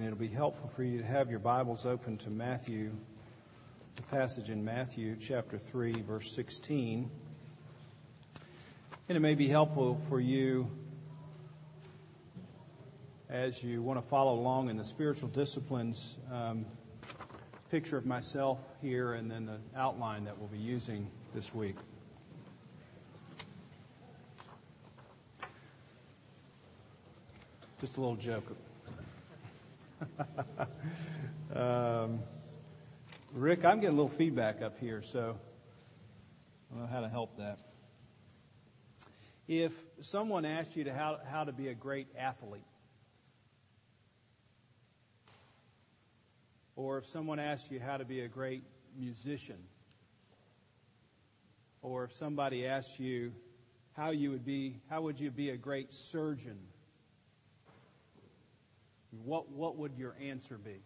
and it'll be helpful for you to have your Bibles open to Matthew, the passage in Matthew chapter 3, verse 16. And it may be helpful for you as you want to follow along in the spiritual disciplines. Um, picture of myself here and then the outline that we'll be using this week. Just a little joke. Um, Rick, I'm getting a little feedback up here, so I don't know how to help that. If someone asked you to how, how to be a great athlete, or if someone asked you how to be a great musician, or if somebody asked you how you would be, how would you be a great surgeon? What, what would your answer be?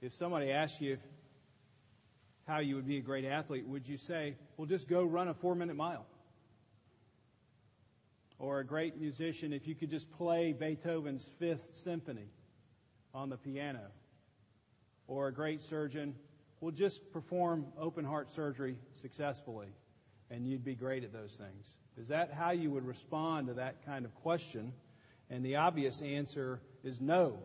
If somebody asked you if, how you would be a great athlete, would you say, well, just go run a four minute mile? Or a great musician, if you could just play Beethoven's Fifth Symphony on the piano? Or a great surgeon, well, just perform open heart surgery successfully, and you'd be great at those things. Is that how you would respond to that kind of question? And the obvious answer is no,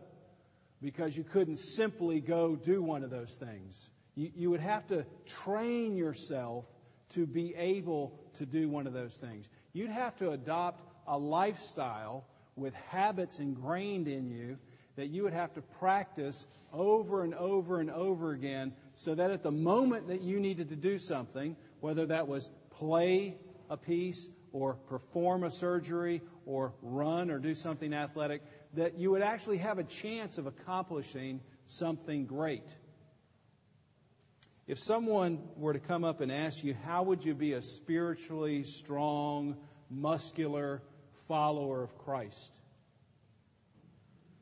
because you couldn't simply go do one of those things. You, you would have to train yourself to be able to do one of those things. You'd have to adopt a lifestyle with habits ingrained in you that you would have to practice over and over and over again so that at the moment that you needed to do something, whether that was play a piece or perform a surgery or run or do something athletic, that you would actually have a chance of accomplishing something great. If someone were to come up and ask you, how would you be a spiritually strong, muscular follower of Christ?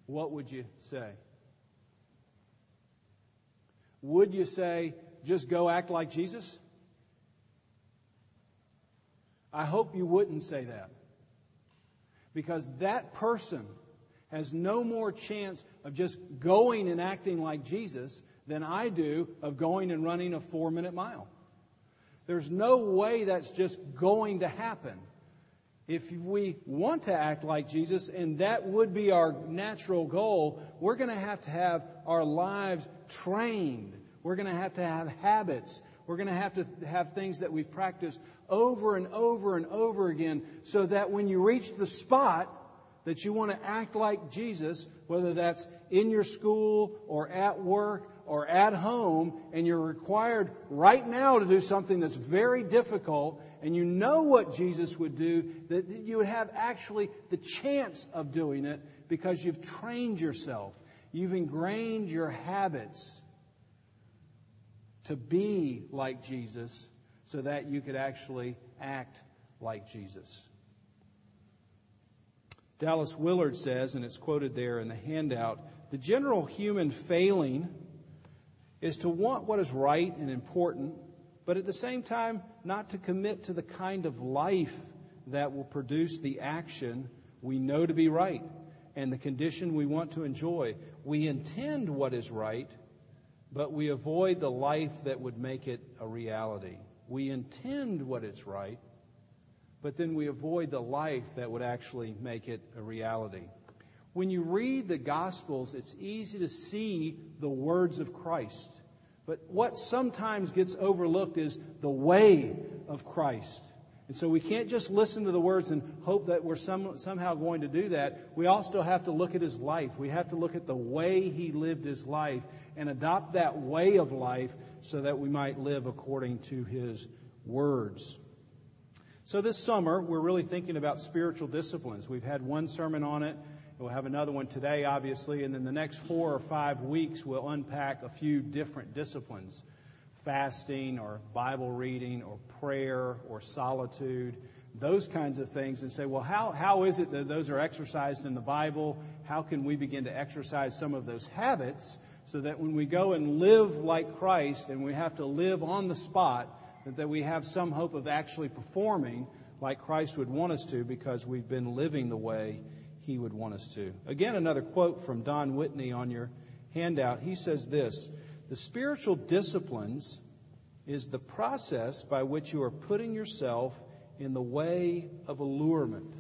What would you say? Would you say, just go act like Jesus? I hope you wouldn't say that. Because that person has no more chance of just going and acting like Jesus than I do of going and running a four minute mile. There's no way that's just going to happen. If we want to act like Jesus, and that would be our natural goal, we're going to have to have our lives trained. We're going to have to have habits. We're going to have to have things that we've practiced over and over and over again so that when you reach the spot that you want to act like Jesus, whether that's in your school or at work or at home, and you're required right now to do something that's very difficult, and you know what Jesus would do, that you would have actually the chance of doing it because you've trained yourself. You've ingrained your habits to be like Jesus so that you could actually act like Jesus. Dallas Willard says, and it's quoted there in the handout the general human failing is to want what is right and important, but at the same time, not to commit to the kind of life that will produce the action we know to be right and the condition we want to enjoy. We intend what is right, but we avoid the life that would make it a reality. We intend what is right, but then we avoid the life that would actually make it a reality. When you read the Gospels, it's easy to see the words of Christ. But what sometimes gets overlooked is the way of Christ. And so we can't just listen to the words and hope that we're some, somehow going to do that. We also have to look at his life. We have to look at the way he lived his life and adopt that way of life so that we might live according to his words. So this summer, we're really thinking about spiritual disciplines. We've had one sermon on it. We'll have another one today, obviously, and then the next four or five weeks we'll unpack a few different disciplines fasting or Bible reading or prayer or solitude, those kinds of things, and say, well, how, how is it that those are exercised in the Bible? How can we begin to exercise some of those habits so that when we go and live like Christ and we have to live on the spot, that, that we have some hope of actually performing like Christ would want us to because we've been living the way He He would want us to. Again, another quote from Don Whitney on your handout. He says this The spiritual disciplines is the process by which you are putting yourself in the way of allurement.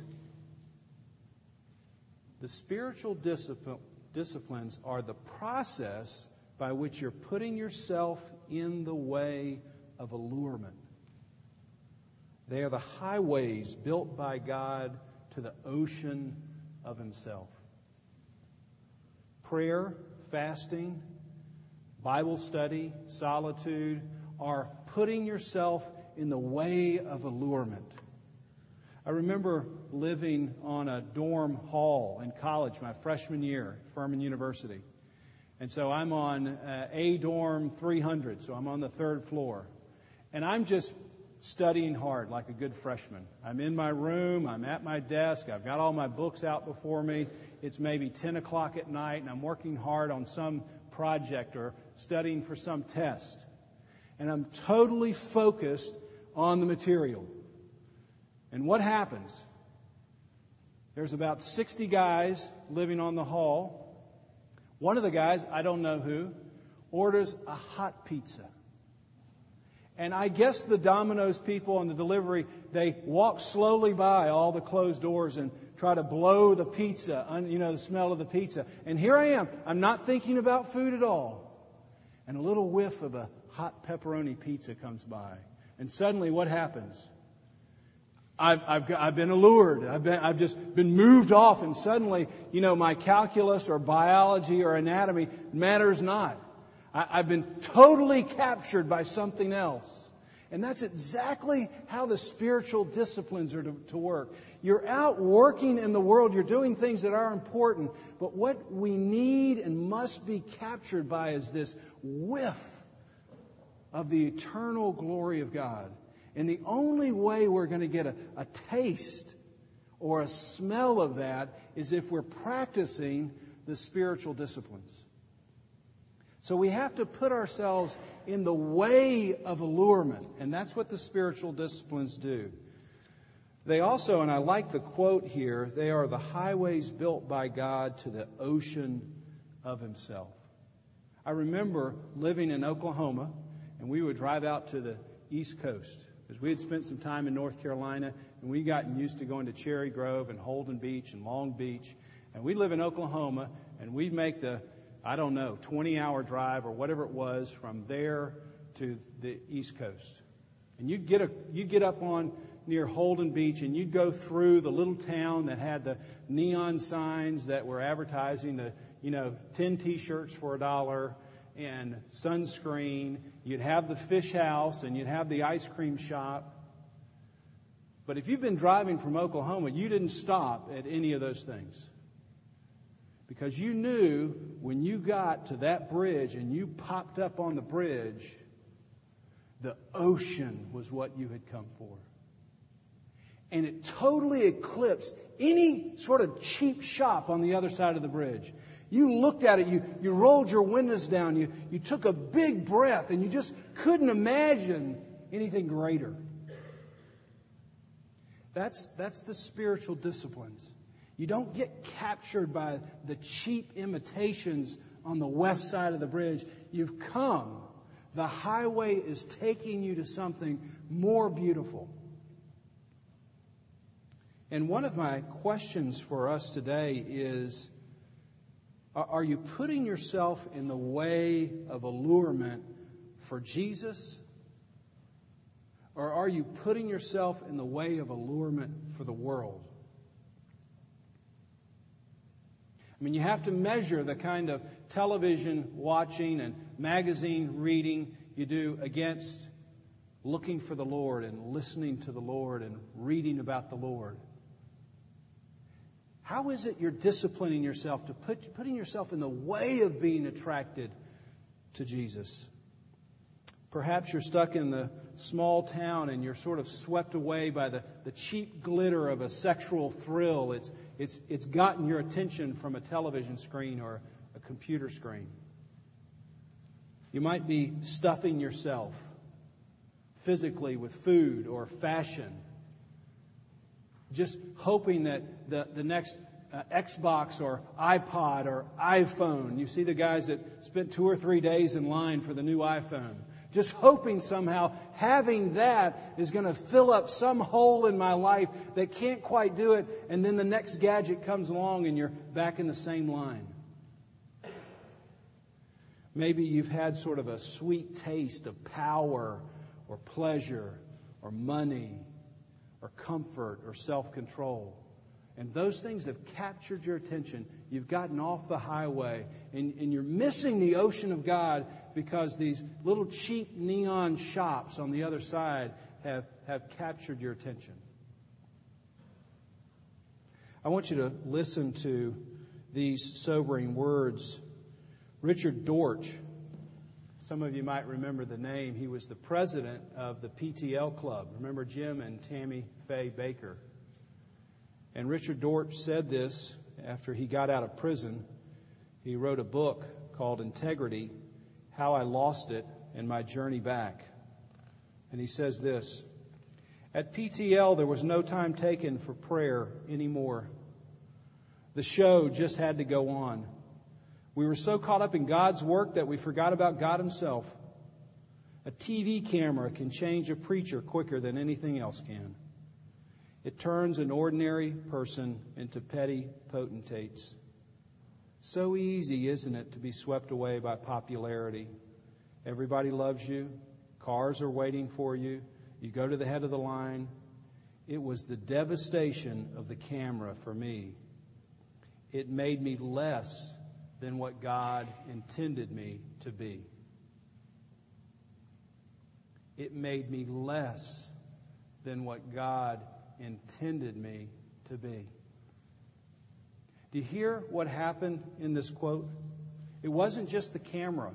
The spiritual discipline, disciplines are the process by which you're putting yourself in the way of allurement. They are the highways built by God to the ocean of Himself. Prayer, fasting, Bible study, solitude are putting yourself in the way of allurement. I remember living on a dorm hall in college my freshman year at Furman University. And so I'm on uh, A dorm 300, so I'm on the third floor. And I'm just studying hard like a good freshman. I'm in my room, I'm at my desk, I've got all my books out before me. It's maybe 10 o'clock at night, and I'm working hard on some project or studying for some test. And I'm totally focused on the material. And what happens? There's about 60 guys living on the hall. One of the guys, I don't know who, orders a hot pizza. And I guess the Domino's people on the delivery, they walk slowly by all the closed doors and try to blow the pizza, you know, the smell of the pizza. And here I am. I'm not thinking about food at all. And a little whiff of a hot pepperoni pizza comes by. And suddenly what happens? I've, I've, I've been allured. I've, been, I've just been moved off, and suddenly, you know, my calculus or biology or anatomy matters not. I, I've been totally captured by something else. And that's exactly how the spiritual disciplines are to, to, work. You're out working in the world, you're doing things that are important, but what we need and must be captured by is this whiff of the eternal glory of God. And the only way we're going to get a, a taste or a smell of that is if we're practicing the spiritual disciplines. So we have to put ourselves in the way of allurement, and that's what the spiritual disciplines do. They also, and I like the quote here, they are the highways built by God to the ocean of Himself. I remember living in Oklahoma, and we would drive out to the East Coast because we had spent some time in North Carolina, and we'd gotten used to going to Cherry Grove and Holden Beach and Long Beach. And we live in Oklahoma, and we'd make the I don't know, 20 hour drive or whatever it was from there to the East Coast. And you'd get, a, you'd get up on near Holden Beach and you'd go through the little town that had the neon signs that were advertising the, you know, 10 t shirts for a dollar and sunscreen. You'd have the fish house and you'd have the ice cream shop. But if you've been driving from Oklahoma, you didn't stop at any of those things. Because you knew when you got to that bridge and you popped up on the bridge, the ocean was what you had come for. And it totally eclipsed any sort of cheap shop on the other side of the bridge. You looked at it, you, you rolled your windows down, you, you took a big breath, and you just couldn't imagine anything greater. That's, that's the spiritual disciplines. You don't get captured by the cheap imitations on the west side of the bridge. You've come. The highway is taking you to something more beautiful. And one of my questions for us today is Are you putting yourself in the way of allurement for Jesus? Or are you putting yourself in the way of allurement for the world? I mean, you have to measure the kind of television watching and magazine reading you do against looking for the Lord and listening to the Lord and reading about the Lord. How is it you're disciplining yourself to put putting yourself in the way of being attracted to Jesus? Perhaps you're stuck in the small town and you're sort of swept away by the, the cheap glitter of a sexual thrill. It's, it's, it's gotten your attention from a television screen or a computer screen. You might be stuffing yourself physically with food or fashion, just hoping that the, the next uh, Xbox or iPod or iPhone. You see the guys that spent two or three days in line for the new iPhone. Just hoping somehow having that is going to fill up some hole in my life that can't quite do it, and then the next gadget comes along and you're back in the same line. Maybe you've had sort of a sweet taste of power or pleasure or money or comfort or self control. And those things have captured your attention. You've gotten off the highway and, and you're missing the ocean of God because these little cheap neon shops on the other side have, have captured your attention. I want you to listen to these sobering words Richard Dortch, some of you might remember the name. He was the president of the PTL Club. Remember Jim and Tammy Faye Bakker? And Richard Dortch said this after he got out of prison. He wrote a book called Integrity How I Lost It and My Journey Back. And he says this At PTL, there was no time taken for prayer anymore. The show just had to go on. We were so caught up in God's work that we forgot about God Himself. A TV camera can change a preacher quicker than anything else can. It turns an ordinary person into petty potentates. So easy, isn't it, to be swept away by popularity? Everybody loves you. Cars are waiting for you. You go to the head of the line. It was the devastation of the camera for me. It made me less than what God intended me to be. It made me less than what God intended me to be. Do you hear what happened in this quote? It wasn't just the camera.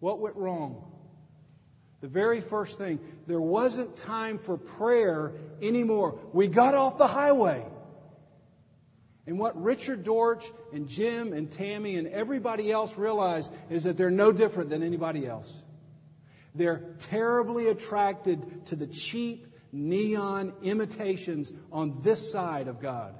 What went wrong? The very first thing, there wasn't time for prayer anymore. We got off the highway. And what Richard Dortch and Jim and Tammy and everybody else realize is that they're no different than anybody else. They're terribly attracted to the cheap neon imitations on this side of God.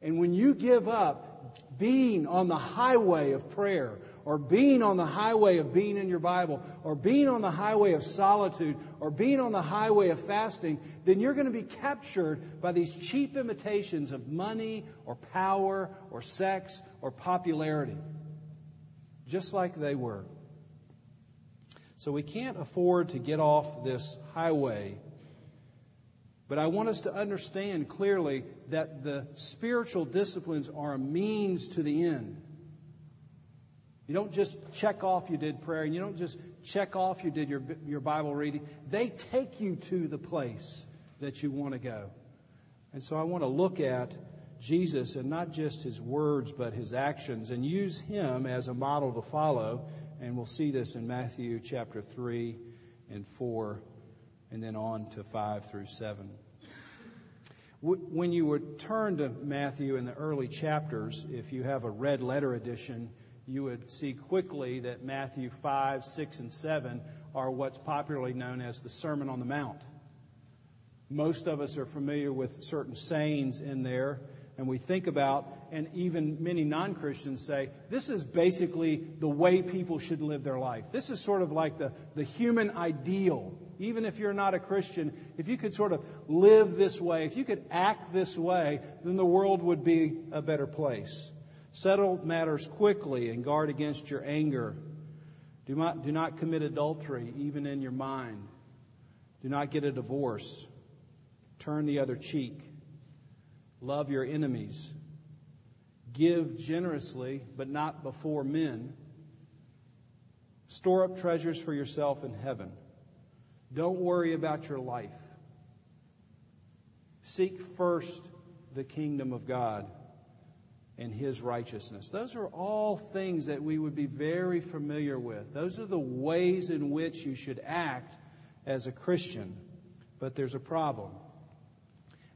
And when you give up being on the highway of prayer, or being on the highway of being in your Bible, or being on the highway of solitude, or being on the highway of fasting, then you're going to be captured by these cheap imitations of money, or power, or sex, or popularity. Just like they were. So we can't afford to get off this highway but I want us to understand clearly that the spiritual disciplines are a means to the end. You don't just check off you did prayer, and you don't just check off you did your, your Bible reading. They take you to the place that you want to go. And so I want to look at Jesus and not just his words, but his actions, and use him as a model to follow. And we'll see this in Matthew chapter 3 and 4 and then on to 5 through 7. When you would turn to Matthew in the early chapters, if you have a red letter edition, you would see quickly that Matthew 5, 6, and 7 are what's popularly known as the Sermon on the Mount. Most of us are familiar with certain sayings in there, and we think about, and even many non Christians say, this is basically the way people should live their life. This is sort of like the, the human ideal even if you're not a Christian, if you could sort of live this way, if you could act this way, then the world would be a better place. Settle matters quickly and guard against your anger. Do not, do not commit adultery, even in your mind. Do not get a divorce. Turn the other cheek. Love your enemies. Give generously, but not before men. Store up treasures for yourself in heaven don't worry about your life. Seek first the kingdom of God and his righteousness. Those are all things that we would be very familiar with. Those are the ways in which you should act as a Christian. But there's a problem.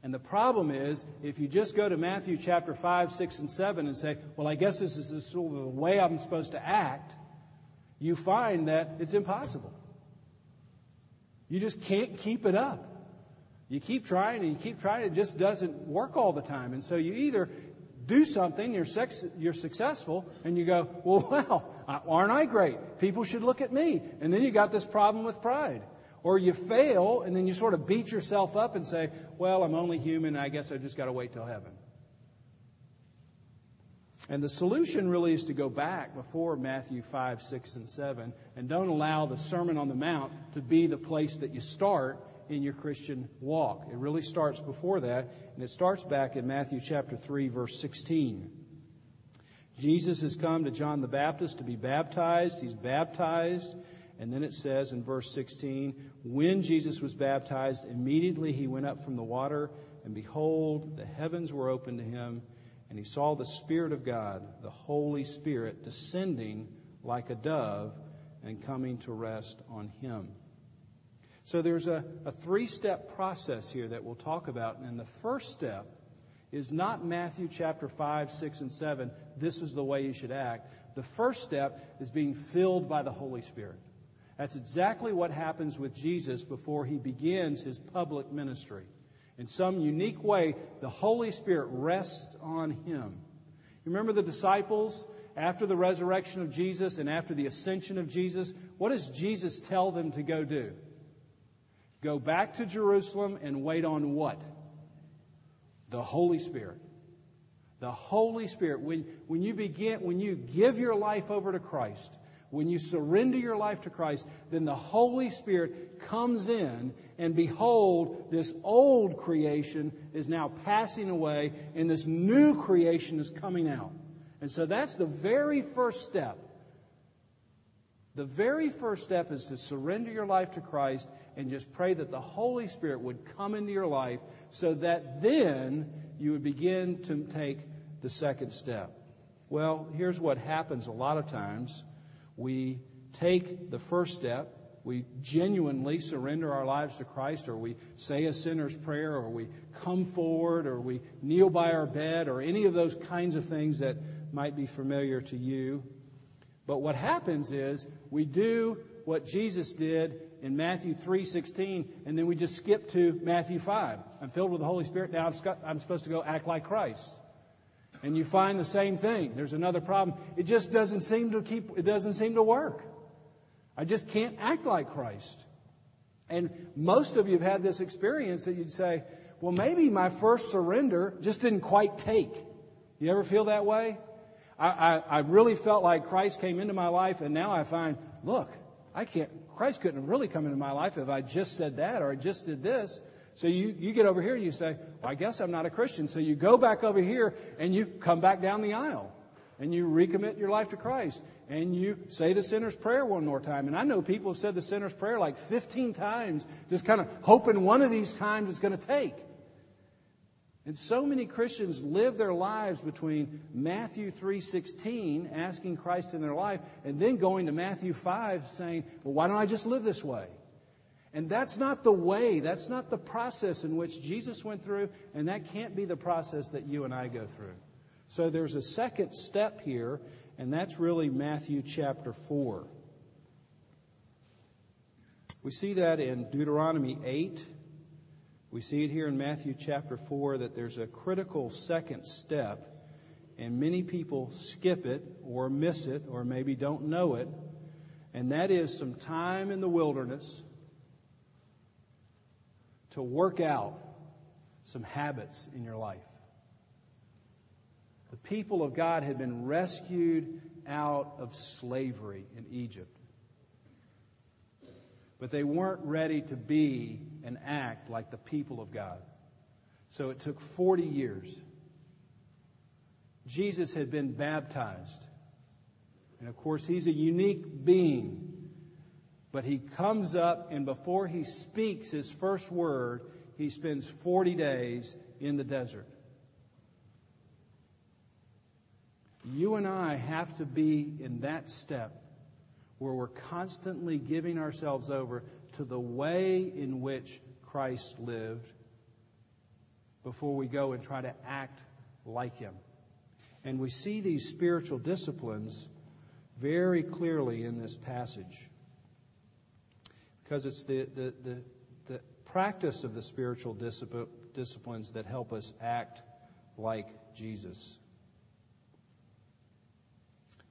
And the problem is, if you just go to Matthew chapter 5, 6, and 7 and say, well, I guess this is sort of the way I'm supposed to act, you find that it's impossible. You just can't keep it up. You keep trying and you keep trying, it just doesn't work all the time. And so you either do something, you're, sex, you're successful, and you go, well, wow, aren't I great? People should look at me. And then you got this problem with pride. Or you fail, and then you sort of beat yourself up and say, well, I'm only human, I guess I just got to wait till heaven. And the solution really is to go back before Matthew 5, 6, and 7, and don't allow the Sermon on the Mount to be the place that you start in your Christian walk. It really starts before that, and it starts back in Matthew chapter 3, verse 16. Jesus has come to John the Baptist to be baptized. He's baptized. And then it says in verse 16, when Jesus was baptized, immediately he went up from the water, and behold, the heavens were opened to him, and he saw the Spirit of God, the Holy Spirit, descending like a dove and coming to rest on him. So there's a, a three step process here that we'll talk about. And the first step is not Matthew chapter 5, 6, and 7. This is the way you should act. The first step is being filled by the Holy Spirit. That's exactly what happens with Jesus before he begins his public ministry. In some unique way, the Holy Spirit rests on him. You remember the disciples after the resurrection of Jesus and after the ascension of Jesus? What does Jesus tell them to go do? Go back to Jerusalem and wait on what? The Holy Spirit. The Holy Spirit. When, when you begin, when you give your life over to Christ, when you surrender your life to Christ, then the Holy Spirit comes in, and behold, this old creation is now passing away, and this new creation is coming out. And so that's the very first step the very first step is to surrender your life to Christ and just pray that the Holy Spirit would come into your life so that then you would begin to take the second step. Well, here's what happens a lot of times. We take the first step, we genuinely surrender our lives to Christ, or we say a sinner's prayer, or we come forward, or we kneel by our bed, or any of those kinds of things that might be familiar to you. But what happens is we do what Jesus did in Matthew 3:16 and then we just skip to Matthew 5. I'm filled with the Holy Spirit now I'm supposed to go act like Christ. And you find the same thing. There's another problem. It just doesn't seem to keep it doesn't seem to work. I just can't act like Christ. And most of you have had this experience that you'd say, well, maybe my first surrender just didn't quite take. You ever feel that way? I, I, I really felt like Christ came into my life, and now I find, look, I can't, Christ couldn't have really come into my life if I just said that or I just did this. So you, you get over here and you say, well, I guess I'm not a Christian. So you go back over here and you come back down the aisle and you recommit your life to Christ and you say the sinner's prayer one more time. And I know people have said the sinner's prayer like 15 times, just kind of hoping one of these times it's going to take. And so many Christians live their lives between Matthew 3:16 asking Christ in their life and then going to Matthew 5 saying, "Well, why don't I just live this way?" And that's not the way, that's not the process in which Jesus went through, and that can't be the process that you and I go through. So there's a second step here, and that's really Matthew chapter 4. We see that in Deuteronomy 8 we see it here in Matthew chapter 4 that there's a critical second step, and many people skip it or miss it or maybe don't know it, and that is some time in the wilderness to work out some habits in your life. The people of God had been rescued out of slavery in Egypt but they weren't ready to be and act like the people of God. So it took 40 years. Jesus had been baptized. And of course, he's a unique being. But he comes up, and before he speaks his first word, he spends 40 days in the desert. You and I have to be in that step where we're constantly giving ourselves over to the way in which Christ lived before we go and try to act like him. And we see these spiritual disciplines very clearly in this passage. Because it's the, the, the, the practice of the spiritual disciplines that help us act like Jesus.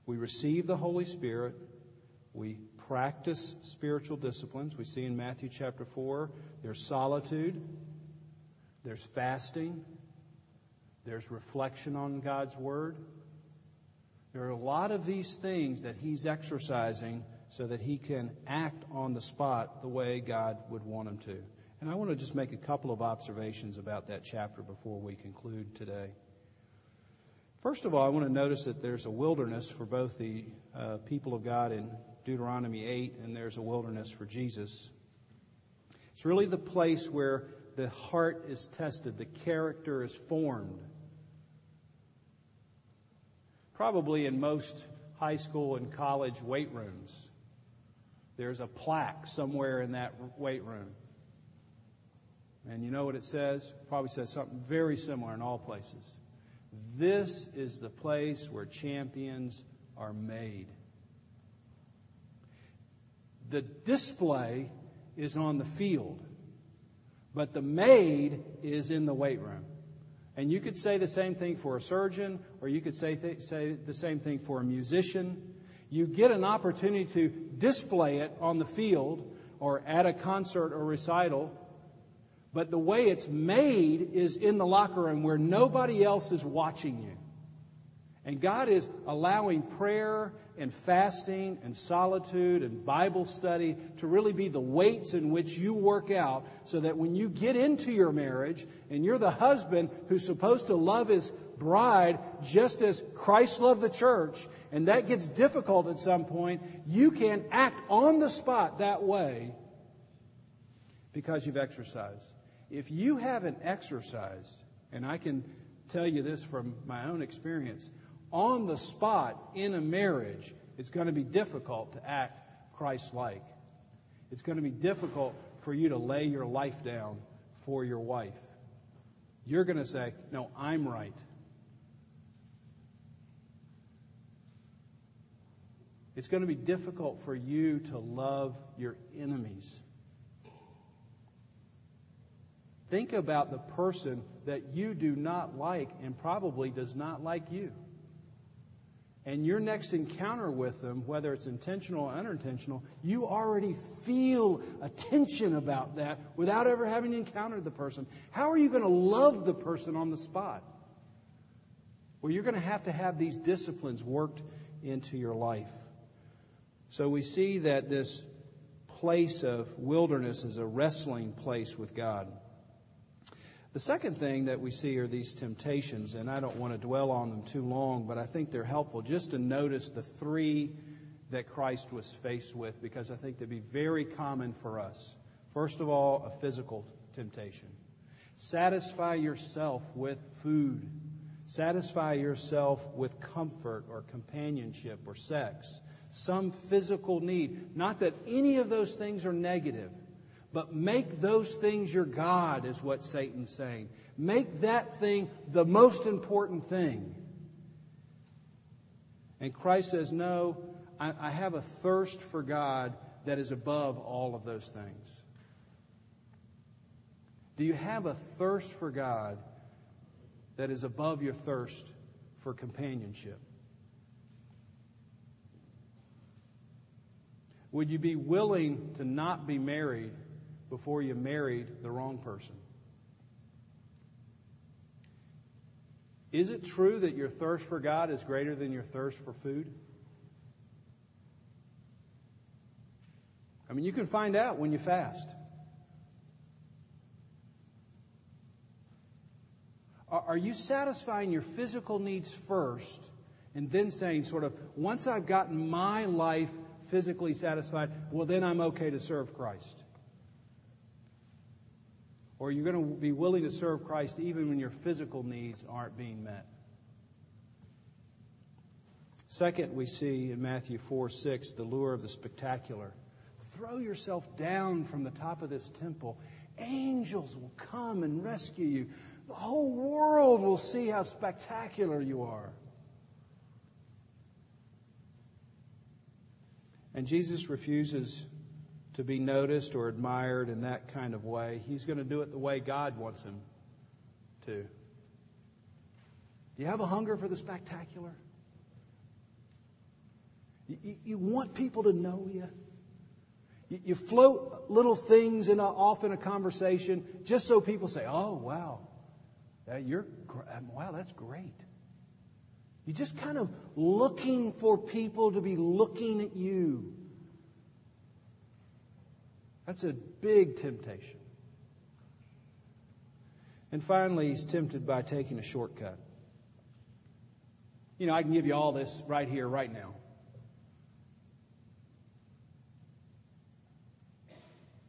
We receive the Holy Spirit. We practice spiritual disciplines. We see in Matthew chapter 4 there's solitude, there's fasting, there's reflection on God's Word. There are a lot of these things that He's exercising so that He can act on the spot the way God would want Him to. And I want to just make a couple of observations about that chapter before we conclude today. First of all, I want to notice that there's a wilderness for both the uh, people of God in Deuteronomy 8, and there's a wilderness for Jesus. It's really the place where the heart is tested, the character is formed. Probably in most high school and college weight rooms, there's a plaque somewhere in that weight room and you know what it says? Probably says something very similar in all places. This is the place where champions are made. The display is on the field, but the made is in the weight room. And you could say the same thing for a surgeon, or you could say, th- say the same thing for a musician. You get an opportunity to display it on the field or at a concert or recital, but the way it's made is in the locker room where nobody else is watching you. And God is allowing prayer and fasting and solitude and Bible study to really be the weights in which you work out so that when you get into your marriage and you're the husband who's supposed to love his bride just as Christ loved the church, and that gets difficult at some point, you can act on the spot that way because you've exercised if you haven't exercised, and I can tell you this from my own experience, on the spot in a marriage, it's going to be difficult to act Christ like. It's going to be difficult for you to lay your life down for your wife. You're going to say, No, I'm right. It's going to be difficult for you to love your enemies. Think about the person that you do not like and probably does not like you. And your next encounter with them, whether it's intentional or unintentional, you already feel a tension about that without ever having encountered the person. How are you going to love the person on the spot? Well, you're going to have to have these disciplines worked into your life. So we see that this place of wilderness is a wrestling place with God. The second thing that we see are these temptations, and I don't want to dwell on them too long, but I think they're helpful just to notice the three that Christ was faced with because I think they'd be very common for us. First of all, a physical temptation. Satisfy yourself with food. Satisfy yourself with comfort or companionship or sex. Some physical need. Not that any of those things are negative. But make those things your God, is what Satan's saying. Make that thing the most important thing. And Christ says, No, I, I have a thirst for God that is above all of those things. Do you have a thirst for God that is above your thirst for companionship? Would you be willing to not be married before you married the wrong person? Is it true that your thirst for God is greater than your thirst for food? I mean, you can find out when you fast. Are you satisfying your physical needs first and then saying, sort of, once I've gotten my life physically satisfied, well, then I'm okay to serve Christ? Or you're going to be willing to serve Christ even when your physical needs aren't being met. Second, we see in Matthew 4 6 the lure of the spectacular. Throw yourself down from the top of this temple. Angels will come and rescue you. The whole world will see how spectacular you are. And Jesus refuses to be noticed or admired in that kind of way. He's going to do it the way God wants him to. Do you have a hunger for the spectacular? You, you want people to know you. you. You float little things in a, off in a conversation just so people say, "Oh, wow, you're wow, that's great." You're just kind of looking for people to be looking at you. That's a big temptation. And finally, he's tempted by taking a shortcut. You know, I can give you all this right here, right now.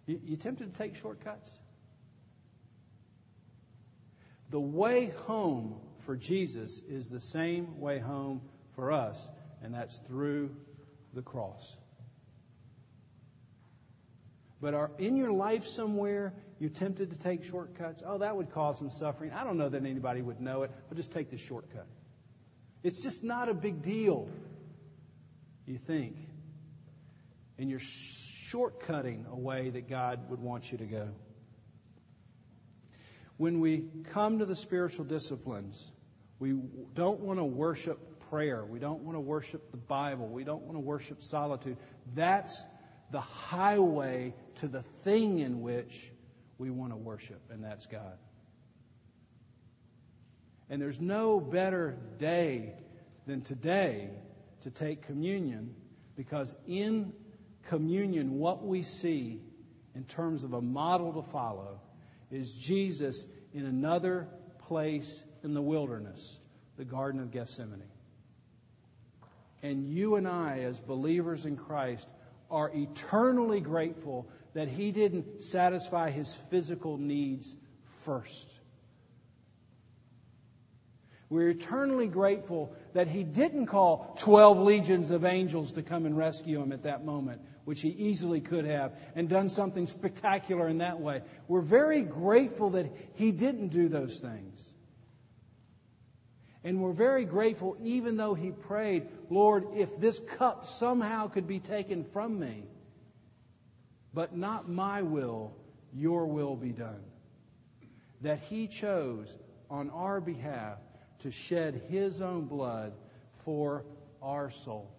You, you tempted to take shortcuts? The way home for Jesus is the same way home for us, and that's through the cross. But are in your life somewhere you're tempted to take shortcuts? Oh, that would cause some suffering. I don't know that anybody would know it. I'll just take the shortcut. It's just not a big deal, you think. And you're shortcutting a way that God would want you to go. When we come to the spiritual disciplines, we don't want to worship prayer. We don't want to worship the Bible. We don't want to worship solitude. That's the highway to the thing in which we want to worship, and that's God. And there's no better day than today to take communion because in communion, what we see in terms of a model to follow is Jesus in another place in the wilderness, the Garden of Gethsemane. And you and I, as believers in Christ, are eternally grateful that He didn't satisfy His physical needs first. We're eternally grateful that He didn't call 12 legions of angels to come and rescue Him at that moment, which He easily could have, and done something spectacular in that way. We're very grateful that He didn't do those things. And we're very grateful, even though he prayed, Lord, if this cup somehow could be taken from me, but not my will, your will be done. That he chose on our behalf to shed his own blood for our soul.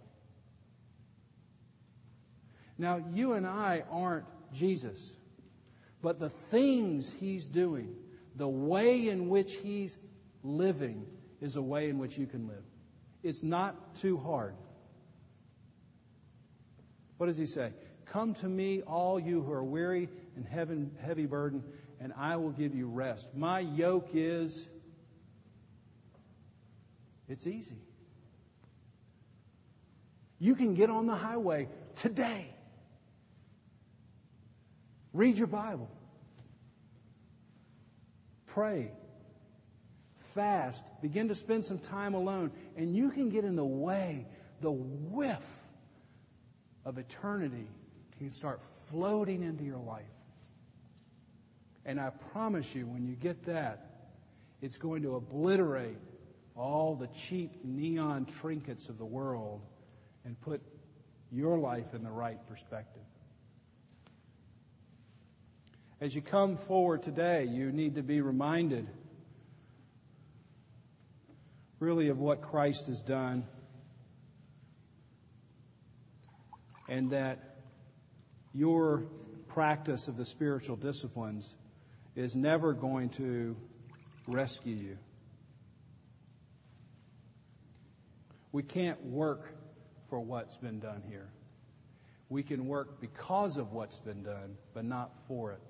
Now, you and I aren't Jesus, but the things he's doing, the way in which he's living, is a way in which you can live. It's not too hard. What does he say? Come to me, all you who are weary and heavy burden, and I will give you rest. My yoke is, it's easy. You can get on the highway today. Read your Bible. Pray fast, begin to spend some time alone, and you can get in the way, the whiff of eternity can start floating into your life. And I promise you, when you get that, it's going to obliterate all the cheap neon trinkets of the world and put your life in the right perspective. As you come forward today, you need to be reminded really of what Christ has done. And that your practice of the spiritual disciplines is never going to rescue you. We can't work for what's been done here. We can work because of what's been done, but not for it.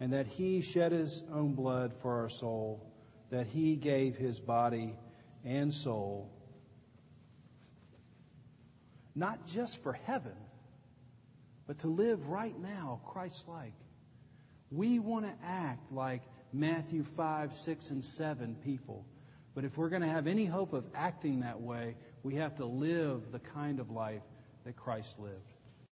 And that he shed his own blood for our soul, that he gave his body and soul, not just for heaven, but to live right now Christ like. We want to act like Matthew 5, 6, and 7 people. But if we're going to have any hope of acting that way, we have to live the kind of life that Christ lived.